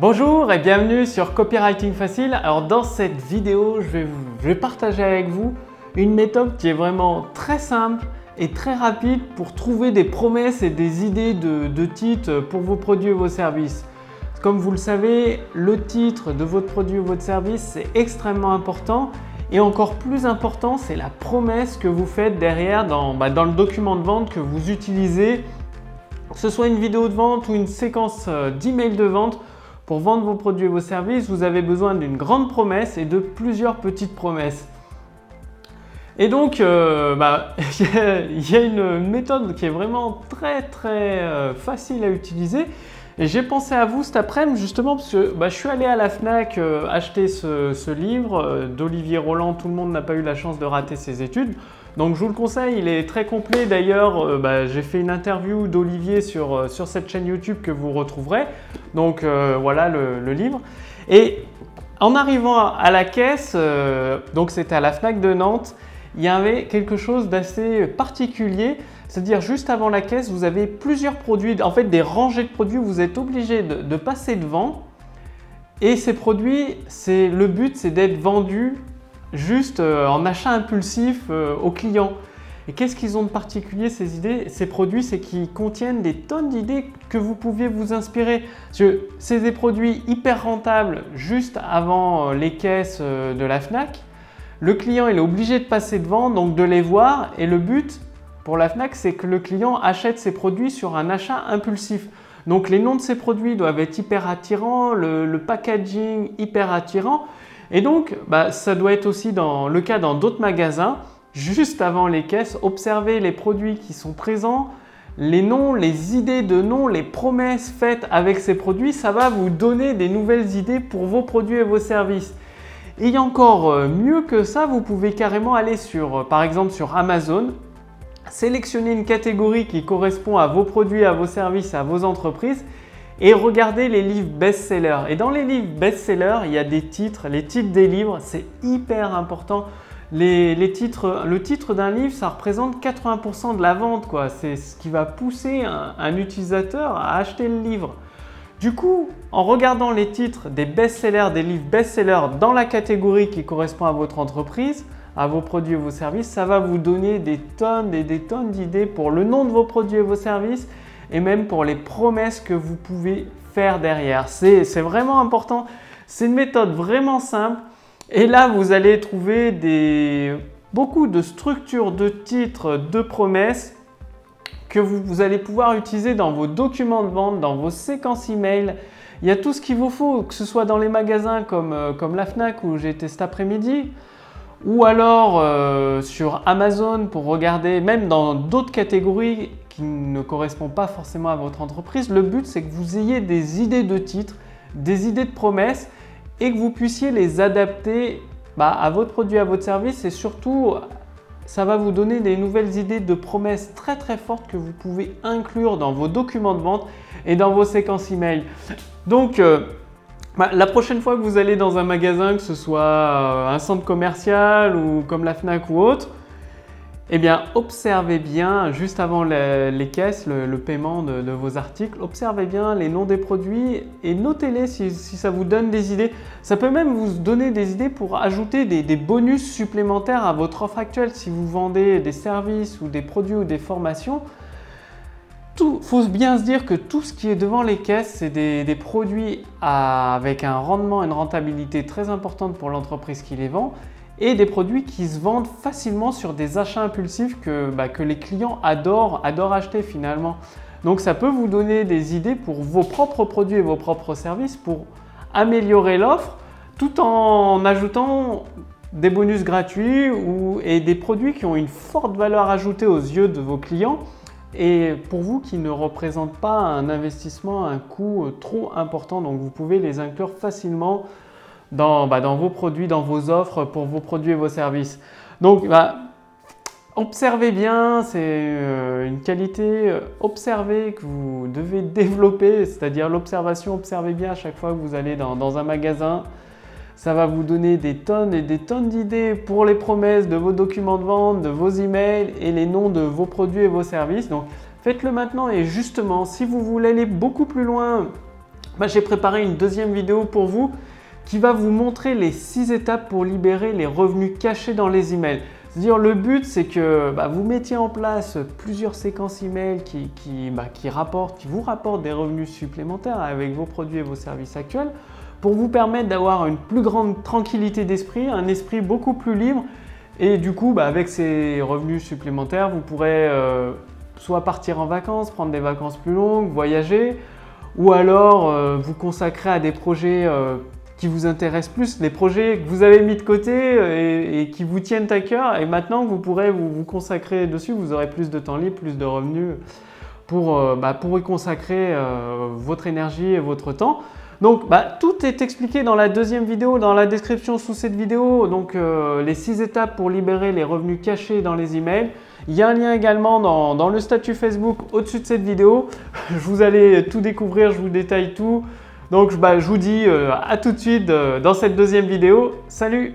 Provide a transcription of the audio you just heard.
Bonjour et bienvenue sur Copywriting Facile. Alors dans cette vidéo, je vais, partager avec vous une méthode qui est vraiment très simple et très rapide pour trouver des promesses et des idées de, titres pour vos produits et vos services. Comme vous le savez, le titre de votre produit ou votre service, c'est extrêmement important. Et encore plus important, c'est la promesse que vous faites derrière dans, bah, le document de vente que vous utilisez, que ce soit une vidéo de vente ou une séquence euh, d'email de vente. Pour vendre vos produits et vos services, vous avez besoin d'une grande promesse et de plusieurs petites promesses. Et donc, euh, bah, il y a une méthode qui est vraiment très très euh, facile à utiliser et j'ai pensé à vous cet après-midi justement parce que bah, je suis allé à la FNAC euh, acheter ce, livre euh, d'Olivier Roland, Tout le monde n'a pas eu la chance de rater ses études. Donc je vous le conseille, il est très complet. D'ailleurs, euh, bah, j'ai fait une interview d'Olivier sur, cette chaîne YouTube que vous retrouverez. Donc voilà le, livre. Et en arrivant à la caisse, donc c'était à la FNAC de Nantes, il y avait quelque chose d'assez particulier. C'est-à-dire juste avant la caisse, vous avez plusieurs produits, en fait des rangées de produits, vous êtes obligé de, passer devant. Et ces produits, c'est le but, c'est d'être vendus juste euh, en achat impulsif euh, aux clients. Et qu'est-ce qu'ils ont de particulier ces idées, ces produits? C'est qu'ils contiennent des tonnes d'idées que vous pouviez vous inspirer. C'est des produits hyper rentables juste avant euh, les caisses de la FNAC. Le client il est obligé de passer devant, donc de les voir. Et le but, pour la FNAC, c'est que le client achète ses produits sur un achat impulsif. Donc les noms de ces produits doivent être hyper attirants, le, packaging hyper attirant. Et donc, bah, ça doit être aussi dans le cas dans d'autres magasins. Juste avant les caisses, observez les produits qui sont présents, les noms, les idées de noms, les promesses faites avec ces produits, ça va vous donner des nouvelles idées pour vos produits et vos services. Et encore euh, mieux que ça, vous pouvez carrément aller sur, euh, par exemple, sur Amazon sélectionnez une catégorie qui correspond à vos produits, à vos services, à vos entreprises et regardez les livres best-sellers. Et dans les livres best-sellers, il y a des titres, les titres des livres, c'est hyper important. Le titre d'un livre, ça représente 80% de la vente, quoi. C'est ce qui va pousser un utilisateur à acheter le livre. Du coup, en regardant les titres des best-sellers, des livres best-sellers dans la catégorie qui correspond à votre entreprise, à vos produits et vos services. Ça va vous donner des tonnes et des tonnes d'idées pour le nom de vos produits et vos services et même pour les promesses que vous pouvez faire derrière. C'est vraiment important. C'est une méthode vraiment simple. Et là, vous allez trouver beaucoup de structures de titres, de promesses que vous, allez pouvoir utiliser dans vos documents de vente, dans vos séquences email. Il y a tout ce qu'il vous faut, que ce soit dans les magasins comme, euh, comme la FNAC où été cet après-midi, ou alors euh, sur Amazon pour regarder, même dans d'autres catégories qui ne correspondent pas forcément à votre entreprise. Le but, c'est que vous ayez des idées de titres, des idées de promesses et que vous puissiez les adapter bah, à votre produit, à votre service et surtout, ça va vous donner des nouvelles idées de promesses très très fortes que vous pouvez inclure dans vos documents de vente et dans vos séquences email. Donc, euh, bah, la prochaine fois que vous allez dans un magasin, que ce soit euh, un centre commercial ou comme la FNAC ou autre, eh bien, observez bien, juste avant les, caisses, le, paiement de, vos articles, observez bien les noms des produits et notez-les si, ça vous donne des idées. Ça peut même vous donner des idées pour ajouter des bonus supplémentaires à votre offre actuelle si vous vendez des services ou des produits ou des formations il faut bien se dire que tout ce qui est devant les caisses, c'est des, produits avec un rendement et une rentabilité très importante pour l'entreprise qui les vend et des produits qui se vendent facilement sur des achats impulsifs que, bah, les clients adorent, adorent acheter finalement. Donc ça peut vous donner des idées pour vos propres produits et vos propres services pour améliorer l'offre tout en ajoutant des bonus gratuits ou, et des produits qui ont une forte valeur ajoutée aux yeux de vos clients et pour vous qui ne représentent pas un investissement, un coût euh, trop important, donc vous pouvez les inclure facilement dans, bah, dans vos produits, dans vos offres pour vos produits et vos services. Donc bah, observez bien, c'est euh, une qualité, euh, observez que vous devez développer, c'est-à-dire l'observation, observez bien à chaque fois que vous allez dans un magasin, ça va vous donner des tonnes et des tonnes d'idées pour les promesses de vos documents de vente, de vos emails et les noms de vos produits et vos services. Donc faites-le maintenant et justement, si vous voulez aller beaucoup plus loin bah, j'ai préparé une deuxième vidéo pour vous qui va vous montrer les six étapes pour libérer les revenus cachés dans les emails. C'est-à-dire le but c'est que bah, vous mettiez en place plusieurs séquences emails qui, qui, bah, qui, rapportent, qui vous rapportent des revenus supplémentaires avec vos produits et vos services actuels pour vous permettre d'avoir une plus grande tranquillité d'esprit, un esprit beaucoup plus libre et du coup bah, avec ces revenus supplémentaires vous pourrez euh, soit partir en vacances, prendre des vacances plus longues, voyager ou alors euh, vous consacrer à des projets euh, qui vous intéressent plus, des projets que vous avez mis de côté et, qui vous tiennent à cœur. Et maintenant, vous pourrez vous, consacrer dessus, vous aurez plus de temps libre, plus de revenus pour, bah, pour y consacrer votre énergie et votre temps. Donc bah, tout est expliqué dans la deuxième vidéo, dans la description sous cette vidéo, donc les six étapes pour libérer les revenus cachés dans les emails. Il y a un lien également dans, le statut Facebook au-dessus de cette vidéo. Vous allez tout découvrir, je vous détaille tout. Donc bah, je vous dis euh, à tout de suite euh, dans cette deuxième vidéo. Salut